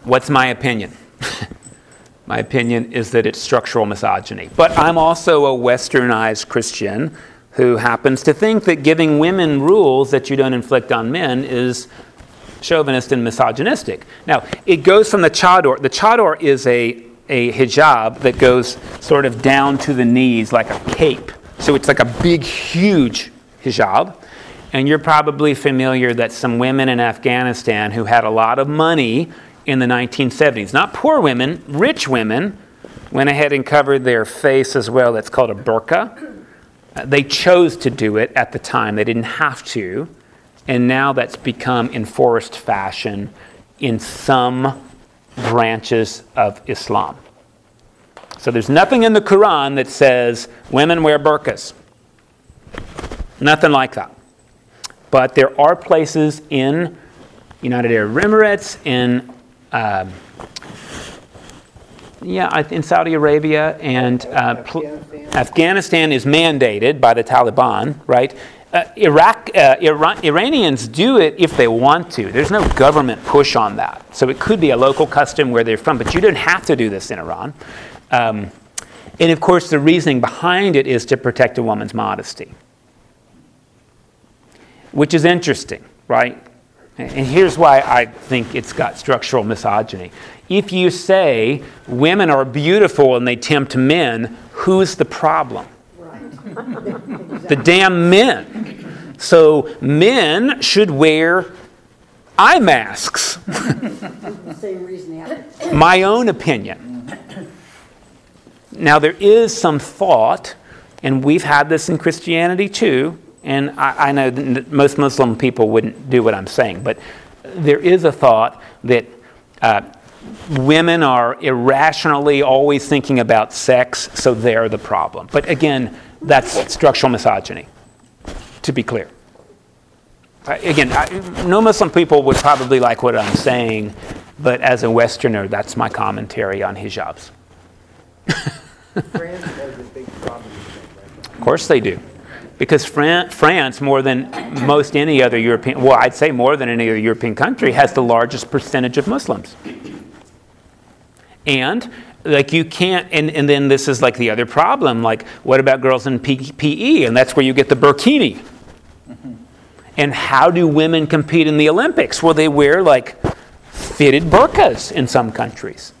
[SPEAKER 1] what's my opinion? [laughs] my opinion is that it's structural misogyny. But I'm also a westernized Christian who happens to think that giving women rules that you don't inflict on men is chauvinist and misogynistic. Now, it goes from the chador. The chador is a, a hijab that goes sort of down to the knees like a cape. So it's like a big, huge hijab. And you're probably familiar that some women in Afghanistan who had a lot of money in the 1970s, not poor women, rich women, went ahead and covered their face as well. That's called a burqa. They chose to do it at the time, they didn't have to. And now that's become enforced fashion in some branches of Islam. So there's nothing in the Quran that says women wear burqas. Nothing like that. But there are places in United Arab Emirates, in um, yeah, in Saudi Arabia and uh,
[SPEAKER 2] Afghanistan?
[SPEAKER 1] Afghanistan is mandated by the Taliban, right? Uh, Iraq, uh, Iran, Iranians do it if they want to. There's no government push on that. So it could be a local custom where they're from, but you don't have to do this in Iran. Um, and of course, the reasoning behind it is to protect a woman's modesty, which is interesting, right? And here's why I think it's got structural misogyny. If you say women are beautiful and they tempt men, who's the problem? The damn men. So men should wear eye masks.
[SPEAKER 5] Same reason
[SPEAKER 1] My own opinion. Now, there is some thought, and we've had this in Christianity too, and I, I know most Muslim people wouldn't do what I'm saying, but there is a thought that uh, women are irrationally always thinking about sex, so they're the problem. But again, that's structural misogyny, to be clear. Again, I, no Muslim people would probably like what I'm saying, but as a Westerner, that's my commentary on hijabs.
[SPEAKER 2] France has a big problem.
[SPEAKER 1] Of course they do. Because Fran- France, more than most any other European, well, I'd say more than any other European country, has the largest percentage of Muslims. And, like, you can't, and, and then this is like the other problem like, what about girls in PE? And that's where you get the burkini. Mm-hmm. And how do women compete in the Olympics? Well, they wear like fitted burqas in some countries.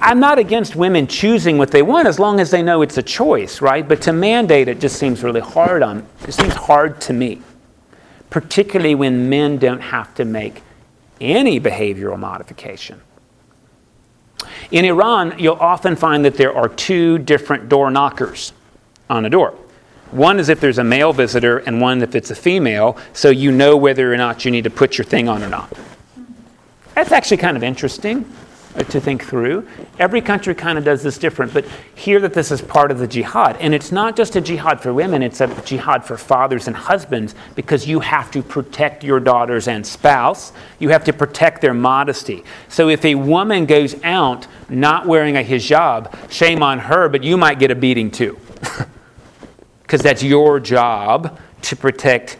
[SPEAKER 1] I'm not against women choosing what they want as long as they know it's a choice, right? But to mandate it just seems really hard on it seems hard to me. Particularly when men don't have to make any behavioral modification. In Iran, you'll often find that there are two different door knockers on a door. One is if there's a male visitor, and one if it's a female, so you know whether or not you need to put your thing on or not. That's actually kind of interesting. To think through. Every country kind of does this different, but hear that this is part of the jihad. And it's not just a jihad for women, it's a jihad for fathers and husbands because you have to protect your daughters and spouse. You have to protect their modesty. So if a woman goes out not wearing a hijab, shame on her, but you might get a beating too. [laughs] Because that's your job to protect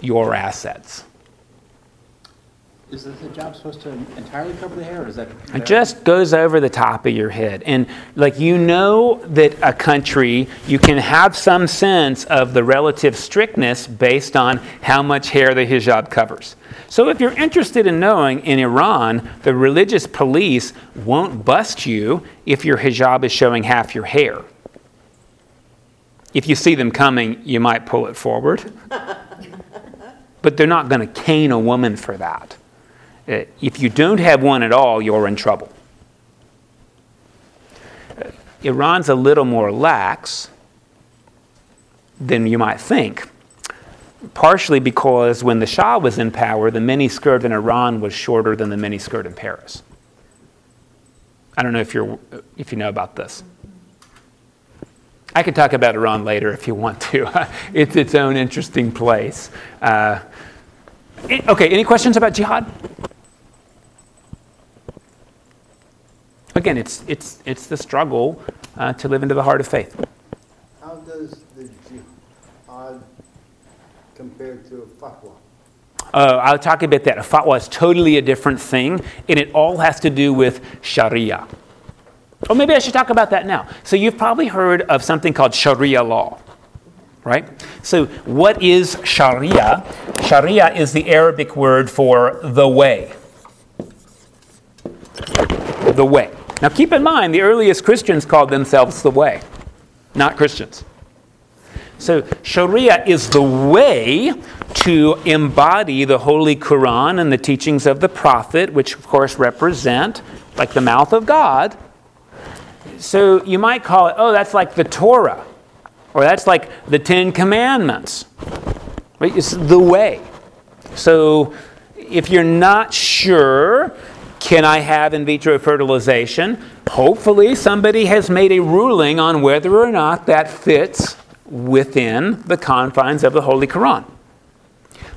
[SPEAKER 1] your assets.
[SPEAKER 4] Is the hijab supposed to entirely cover the hair, or is that?
[SPEAKER 1] It just goes over the top of your head. And like you know that a country, you can have some sense of the relative strictness based on how much hair the hijab covers. So if you're interested in knowing, in Iran, the religious police won't bust you if your hijab is showing half your hair. If you see them coming, you might pull it forward. [laughs] but they're not going to cane a woman for that. Uh, if you don't have one at all, you're in trouble. Uh, Iran's a little more lax than you might think, partially because when the Shah was in power, the miniskirt in Iran was shorter than the miniskirt in Paris. I don't know if, you're, if you know about this. I could talk about Iran later if you want to. [laughs] it's its own interesting place. Uh, okay, any questions about jihad? Again, it's, it's, it's the struggle uh, to live into the heart of faith.
[SPEAKER 2] How does the jihad compare to a fatwa?
[SPEAKER 1] Uh, I'll talk about that. A fatwa is totally a different thing, and it all has to do with Sharia. Or maybe I should talk about that now. So, you've probably heard of something called Sharia law, right? So, what is Sharia? Sharia is the Arabic word for the way. The way. Now keep in mind, the earliest Christians called themselves the way, not Christians. So Sharia is the way to embody the Holy Quran and the teachings of the Prophet, which of course represent like the mouth of God. So you might call it, oh, that's like the Torah, or that's like the Ten Commandments. Right? It's the way. So if you're not sure, can I have in vitro fertilization? Hopefully, somebody has made a ruling on whether or not that fits within the confines of the Holy Quran.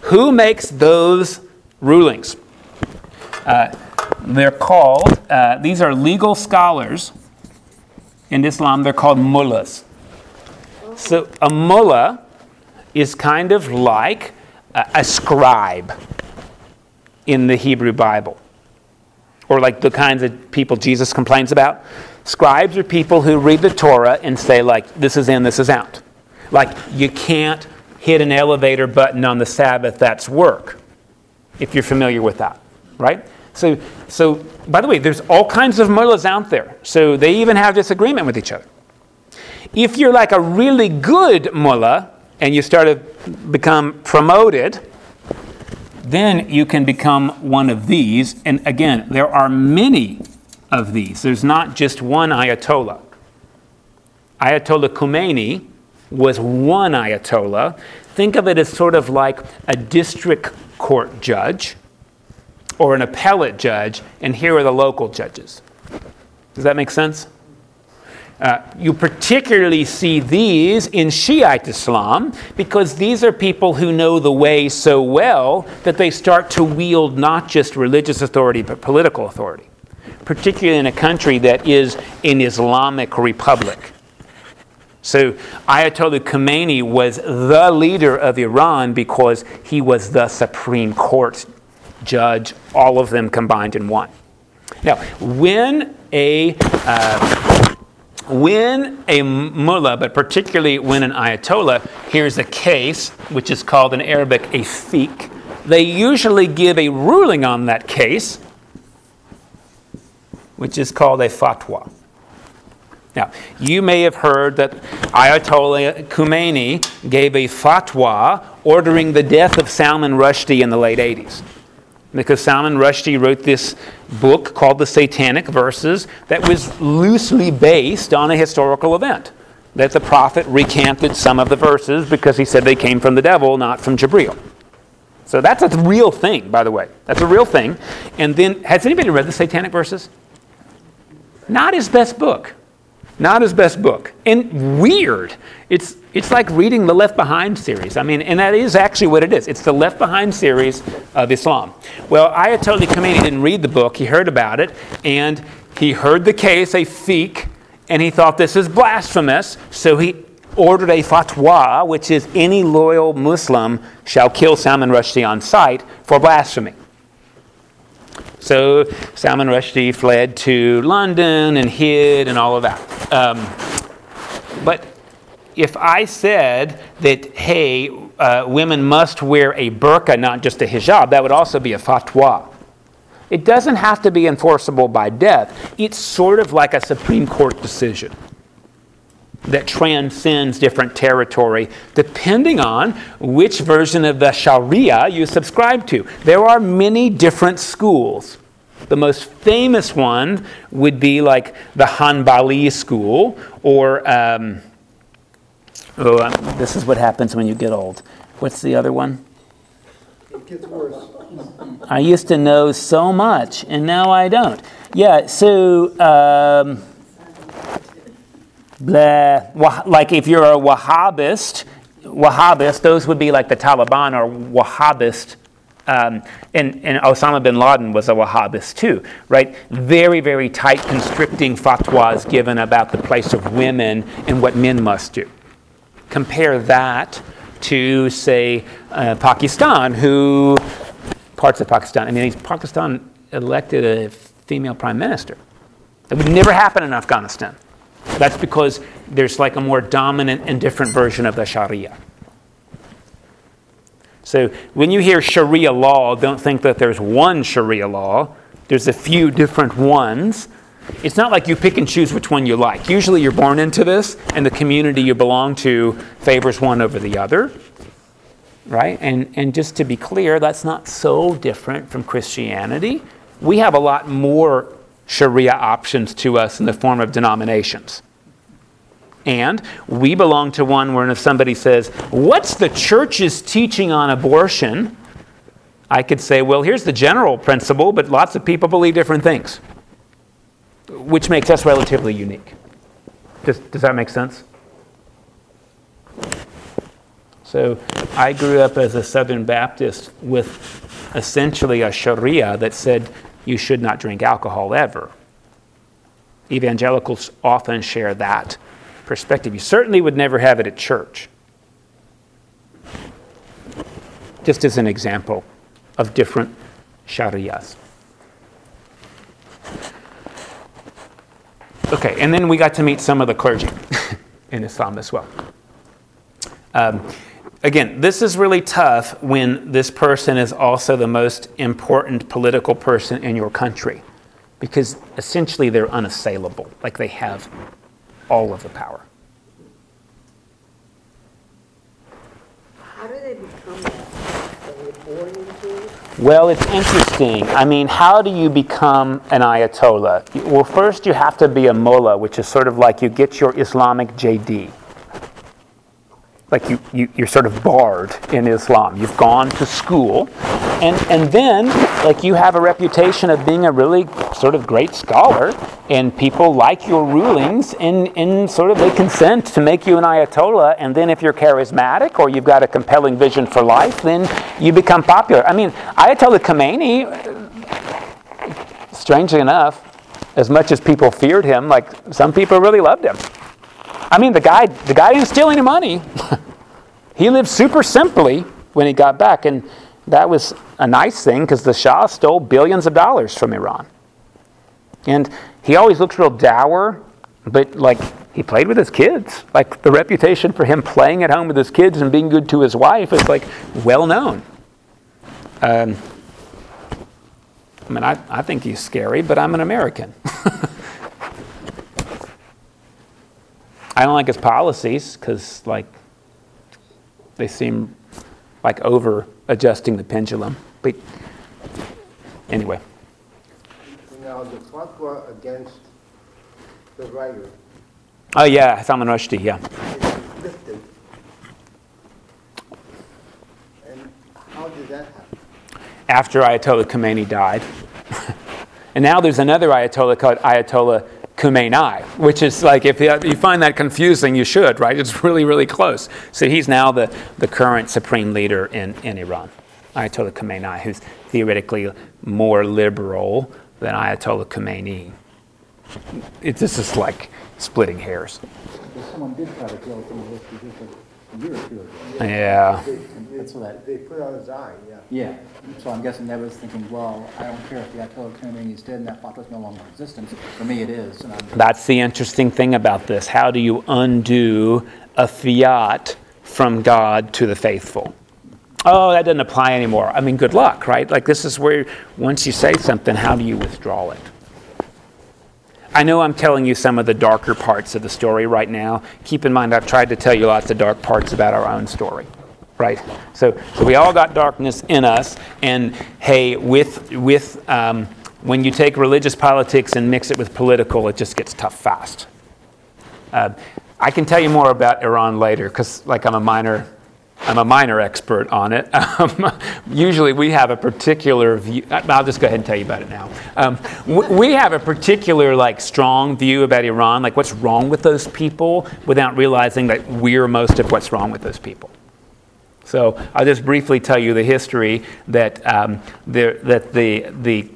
[SPEAKER 1] Who makes those rulings? Uh, they're called, uh, these are legal scholars. In Islam, they're called mullahs. So, a mullah is kind of like a, a scribe in the Hebrew Bible or like the kinds of people Jesus complains about. Scribes are people who read the Torah and say, like, this is in, this is out. Like, you can't hit an elevator button on the Sabbath, that's work, if you're familiar with that, right? So, so by the way, there's all kinds of mullahs out there. So they even have disagreement with each other. If you're like a really good mullah and you start to become promoted, then you can become one of these. And again, there are many of these. There's not just one Ayatollah. Ayatollah Khomeini was one Ayatollah. Think of it as sort of like a district court judge or an appellate judge, and here are the local judges. Does that make sense? Uh, you particularly see these in Shiite Islam because these are people who know the way so well that they start to wield not just religious authority but political authority, particularly in a country that is an Islamic republic. So Ayatollah Khomeini was the leader of Iran because he was the Supreme Court judge, all of them combined in one. Now, when a uh, when a mullah, but particularly when an ayatollah, hears a case, which is called in Arabic a fiqh, they usually give a ruling on that case, which is called a fatwa. Now, you may have heard that Ayatollah Khomeini gave a fatwa ordering the death of Salman Rushdie in the late 80s because Salman Rushdie wrote this book called The Satanic Verses that was loosely based on a historical event. That the prophet recanted some of the verses because he said they came from the devil, not from Jibril. So that's a real thing, by the way. That's a real thing. And then, has anybody read the Satanic Verses? Not his best book. Not his best book. And weird. It's, it's like reading the Left Behind series. I mean, and that is actually what it is. It's the Left Behind series of Islam. Well, Ayatollah Khomeini didn't read the book, he heard about it, and he heard the case, a fiqh, and he thought this is blasphemous, so he ordered a fatwa, which is any loyal Muslim shall kill Salman Rushdie on sight for blasphemy. So Salman Rushdie fled to London and hid and all of that. Um, but if I said that, hey, uh, women must wear a burqa, not just a hijab, that would also be a fatwa. It doesn't have to be enforceable by death. It's sort of like a Supreme Court decision that transcends different territory depending on which version of the Sharia you subscribe to. There are many different schools. The most famous one would be like the Hanbali school, or um, oh, um, this is what happens when you get old. What's the other one?
[SPEAKER 2] It gets worse.
[SPEAKER 1] I used to know so much, and now I don't. Yeah, so. Um, like if you're a Wahhabist, Wahhabist, those would be like the Taliban or Wahhabist. Um, and, and Osama bin Laden was a Wahhabist too, right? Very, very tight, constricting fatwas given about the place of women and what men must do. Compare that to, say, uh, Pakistan, who, parts of Pakistan, I mean, Pakistan elected a female prime minister. That would never happen in Afghanistan. That's because there's like a more dominant and different version of the Sharia. So when you hear Sharia law, don't think that there's one Sharia law. There's a few different ones. It's not like you pick and choose which one you like. Usually you're born into this, and the community you belong to favors one over the other. Right? And, and just to be clear, that's not so different from Christianity. We have a lot more Sharia options to us in the form of denominations. And we belong to one where if somebody says, What's the church's teaching on abortion? I could say, Well, here's the general principle, but lots of people believe different things, which makes us relatively unique. Does, does that make sense? So I grew up as a Southern Baptist with essentially a Sharia that said you should not drink alcohol ever. Evangelicals often share that perspective. You certainly would never have it at church. Just as an example of different sharias. Okay, and then we got to meet some of the clergy [laughs] in Islam as well. Um, again, this is really tough when this person is also the most important political person in your country because essentially they're unassailable, like they have all of the power.
[SPEAKER 3] How do they become that? Are they born into it?
[SPEAKER 1] Well, it's interesting. I mean, how do you become an Ayatollah? Well, first you have to be a mullah, which is sort of like you get your Islamic JD like you, you, you're sort of barred in Islam. You've gone to school, and, and then like you have a reputation of being a really sort of great scholar, and people like your rulings, and, and sort of they consent to make you an Ayatollah. And then if you're charismatic or you've got a compelling vision for life, then you become popular. I mean, Ayatollah Khomeini, strangely enough, as much as people feared him, like some people really loved him. I mean, the guy, the guy didn't steal any money. [laughs] he lived super simply when he got back, and that was a nice thing because the Shah stole billions of dollars from Iran. And he always looks real dour, but like he played with his kids. Like the reputation for him playing at home with his kids and being good to his wife is like well known. Um, I mean, I, I think he's scary, but I'm an American. [laughs] I don't like his policies because, like, they seem like over adjusting the pendulum. But anyway.
[SPEAKER 2] Now, the fatwa against the writer
[SPEAKER 1] Oh, yeah, Salman Rushdie, yeah.
[SPEAKER 2] lifted. And how did that happen?
[SPEAKER 1] after Ayatollah Khomeini died. [laughs] and now there's another Ayatollah called Ayatollah Khamenei, which is like, if you find that confusing, you should, right? It's really, really close. So he's now the, the current supreme leader in, in Iran, Ayatollah Khamenei, who's theoretically more liberal than Ayatollah Khomeini. It, this is like splitting hairs.
[SPEAKER 4] Someone did try to kill him just a year or two ago.
[SPEAKER 1] Yeah.
[SPEAKER 2] They-
[SPEAKER 4] That's what I-
[SPEAKER 2] They put out his eye, yeah.
[SPEAKER 4] Yeah, so I'm guessing Neva's thinking, well, I don't care if the Ayatollah Khomeini is dead and that fatwa is no longer in existence. For me, it is. And I'm,
[SPEAKER 1] That's the interesting thing about this. How do you undo a fiat from God to the faithful? Oh, that doesn't apply anymore. I mean, good luck, right? Like, this is where, once you say something, how do you withdraw it? I know I'm telling you some of the darker parts of the story right now. Keep in mind, I've tried to tell you lots of dark parts about our own story, right? So, so we all got darkness in us, and hey, with with um, when you take religious politics and mix it with political, it just gets tough fast. Uh, I can tell you more about Iran later, because like I'm a minor I'm a minor expert on it. [laughs] Um, usually, we have a particular view. I'll just go ahead and tell you about it now. Um, we have a particular, like, strong view about Iran, like what's wrong with those people, without realizing that we're most of what's wrong with those people. So I'll just briefly tell you the history that um, the, that the the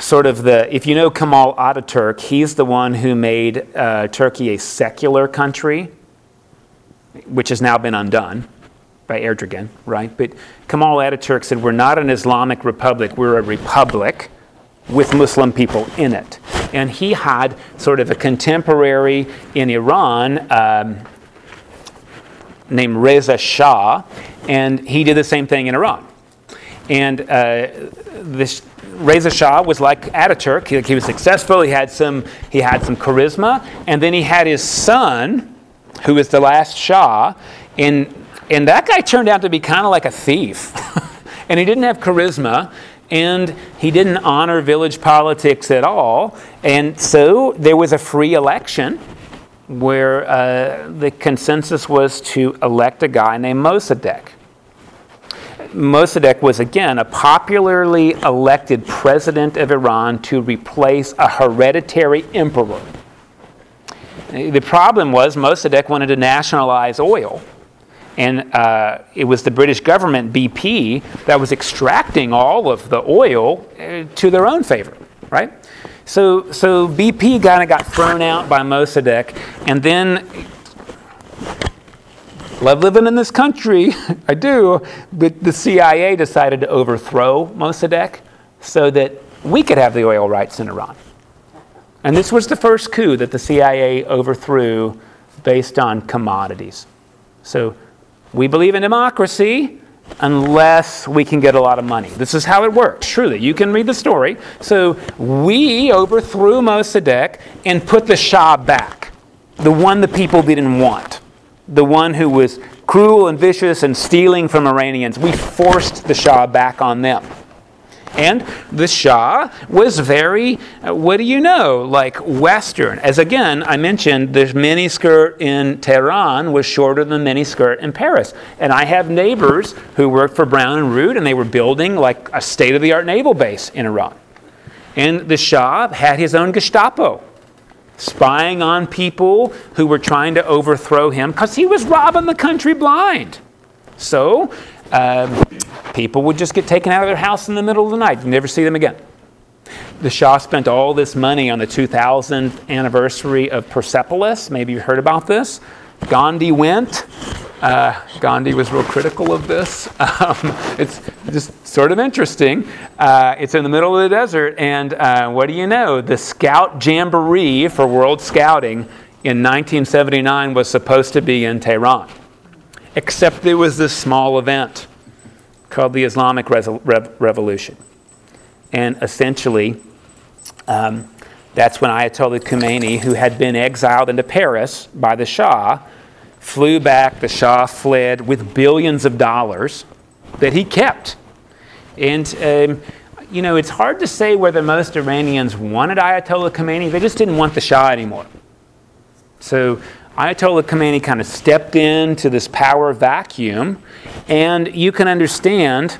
[SPEAKER 1] sort of the if you know Kemal Ataturk, he's the one who made uh, Turkey a secular country which has now been undone by Erdogan, right? But Kemal Ataturk said, We're not an Islamic republic, we're a republic with Muslim people in it. And he had sort of a contemporary in Iran um, named Reza Shah, and he did the same thing in Iran. And uh, this Reza Shah was like Ataturk. He, he was successful. He had some. He had some charisma, and then he had his son, who was the last Shah, and, and that guy turned out to be kind of like a thief. [laughs] and he didn't have charisma, and he didn't honor village politics at all. And so there was a free election where uh, the consensus was to elect a guy named Mossadegh. Mossadegh was again a popularly elected president of Iran to replace a hereditary emperor. The problem was Mossadegh wanted to nationalize oil. And uh, it was the British government, BP, that was extracting all of the oil uh, to their own favor, right? So, so BP kind of got thrown out by Mossadegh, and then love living in this country, [laughs] I do, but the CIA decided to overthrow Mossadegh so that we could have the oil rights in Iran. And this was the first coup that the CIA overthrew based on commodities. So we believe in democracy unless we can get a lot of money. This is how it works. Truly, you can read the story. So we overthrew Mossadegh and put the Shah back, the one the people didn't want, the one who was cruel and vicious and stealing from Iranians. We forced the Shah back on them. And the Shah was very, uh, what do you know, like Western. As again, I mentioned, the miniskirt in Tehran was shorter than the miniskirt in Paris. And I have neighbors who worked for Brown and Root, and they were building like a state of the art naval base in Iran. And the Shah had his own Gestapo spying on people who were trying to overthrow him because he was robbing the country blind. So, um, people would just get taken out of their house in the middle of the night. You never see them again. The Shah spent all this money on the 2000th anniversary of Persepolis. Maybe you heard about this. Gandhi went. Uh, Gandhi was real critical of this. [laughs] Um, it's just sort of interesting. Uh, it's in the middle of the desert, and uh, what do you know? The Scout Jamboree for World Scouting in 1979 was supposed to be in Tehran, except it was this small event called the Islamic Revolution. And essentially, um, that's when Ayatollah Khomeini, who had been exiled into Paris by the Shah, flew back. The Shah fled with billions of dollars that he kept. And, um, you know, it's hard to say whether most Iranians wanted Ayatollah Khomeini. They just didn't want the Shah anymore. So Ayatollah Khomeini kind of stepped into this power vacuum, and you can understand,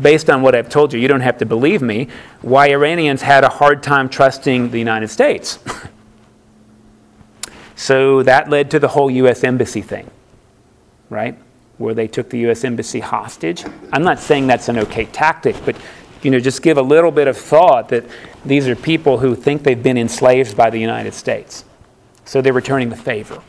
[SPEAKER 1] based on what I've told you, you don't have to believe me, why Iranians had a hard time trusting the United States. [laughs] so that led to the whole U.S. Embassy thing, right? Where they took the U.S. Embassy hostage. I'm not saying that's an okay tactic, but you know, just give a little bit of thought that these are people who think they've been enslaved by the United States. So they're returning the favor,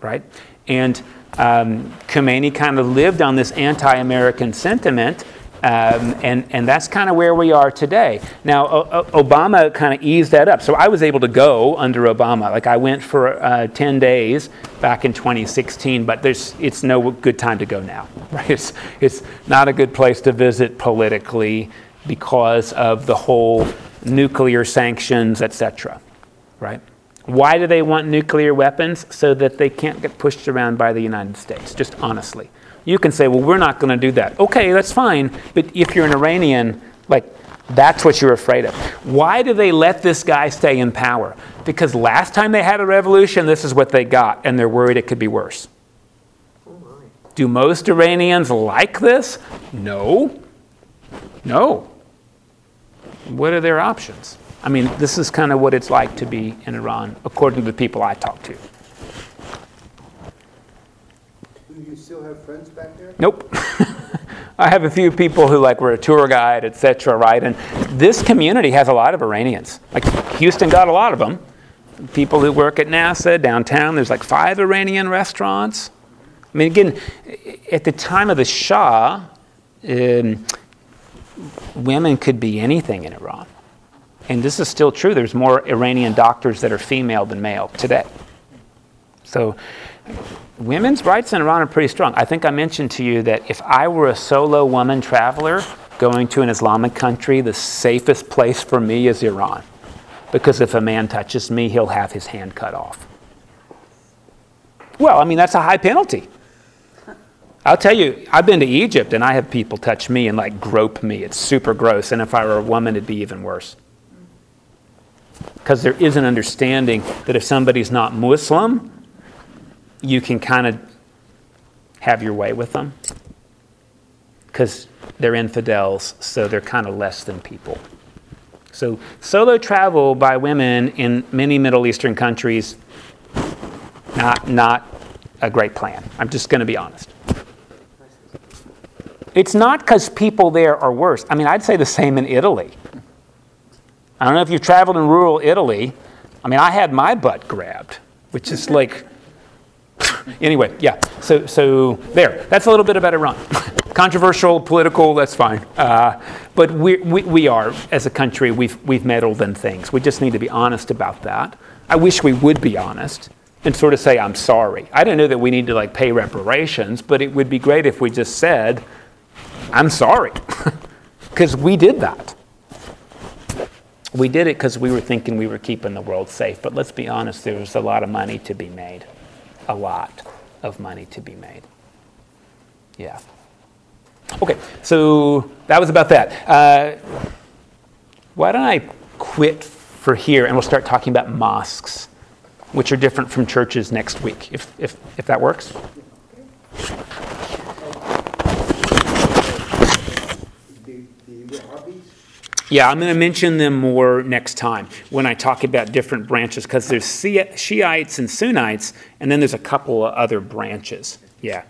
[SPEAKER 1] right? And um, Khomeini kind of lived on this anti American sentiment. Um, and, and that's kind of where we are today. Now, o- o- Obama kind of eased that up. So I was able to go under Obama. Like I went for uh, 10 days back in 2016, but there's, it's no good time to go now. [laughs] Right? It's, it's not a good place to visit politically because of the whole nuclear sanctions, etc. Right? Why do they want nuclear weapons? So that they can't get pushed around by the United States, just honestly. You can say, well, we're not going to do that. Okay, that's fine. But if you're an Iranian, like, that's what you're afraid of. Why do they let this guy stay in power? Because last time they had a revolution, this is what they got, and they're worried it could be worse. Do most Iranians like this? No. No. What are their options? I mean, this is kind of what it's like to be in Iran, according to the people I talk to.
[SPEAKER 2] Do you still have friends back there?
[SPEAKER 1] Nope. [laughs] I have a few people who like were a tour guide, etc. Right, and this community has a lot of Iranians. Like Houston got a lot of them. People who work at NASA downtown. There's like five Iranian restaurants. I mean, again, at the time of the Shah, um, women could be anything in Iran, and this is still true. There's more Iranian doctors that are female than male today. So women's rights in Iran are pretty strong. I think I mentioned to you that if I were a solo woman traveler going to an Islamic country, the safest place for me is Iran. Because if a man touches me, he'll have his hand cut off. Well, I mean, that's a high penalty. I'll tell you, I've been to Egypt and I have people touch me and like grope me. It's super gross. And if I were a woman, it'd be even worse. Because there is an understanding that if somebody's not Muslim, you can kind of have your way with them because they're infidels, so they're kind of less than people. So, solo travel by women in many Middle Eastern countries, not, not a great plan. I'm just going to be honest. It's not because people there are worse. I mean, I'd say the same in Italy. I don't know if you've traveled in rural Italy. I mean, I had my butt grabbed, which is [laughs] like [laughs] anyway, yeah. So, so there. That's a little bit about Iran. [laughs] Controversial, political. That's fine. Uh, but we, we, we are, as a country, we've we've meddled in things. We just need to be honest about that. I wish we would be honest and sort of say, "I'm sorry." I don't know that we need to like pay reparations, but it would be great if we just said, "I'm sorry," because we did that. We did it because we were thinking we were keeping the world safe. But let's be honest, there was a lot of money to be made a lot of money to be made. Yeah. Okay, so that was about that. Uh, why don't I quit for here and we'll start talking about mosques, which are different from churches next week, if, if, if that works?
[SPEAKER 2] The, the Wahhabis?
[SPEAKER 1] Yeah, I'm going to mention them more next time when I talk about different branches because there's Shiites and Sunnites, and then there's a couple of other branches. Yeah.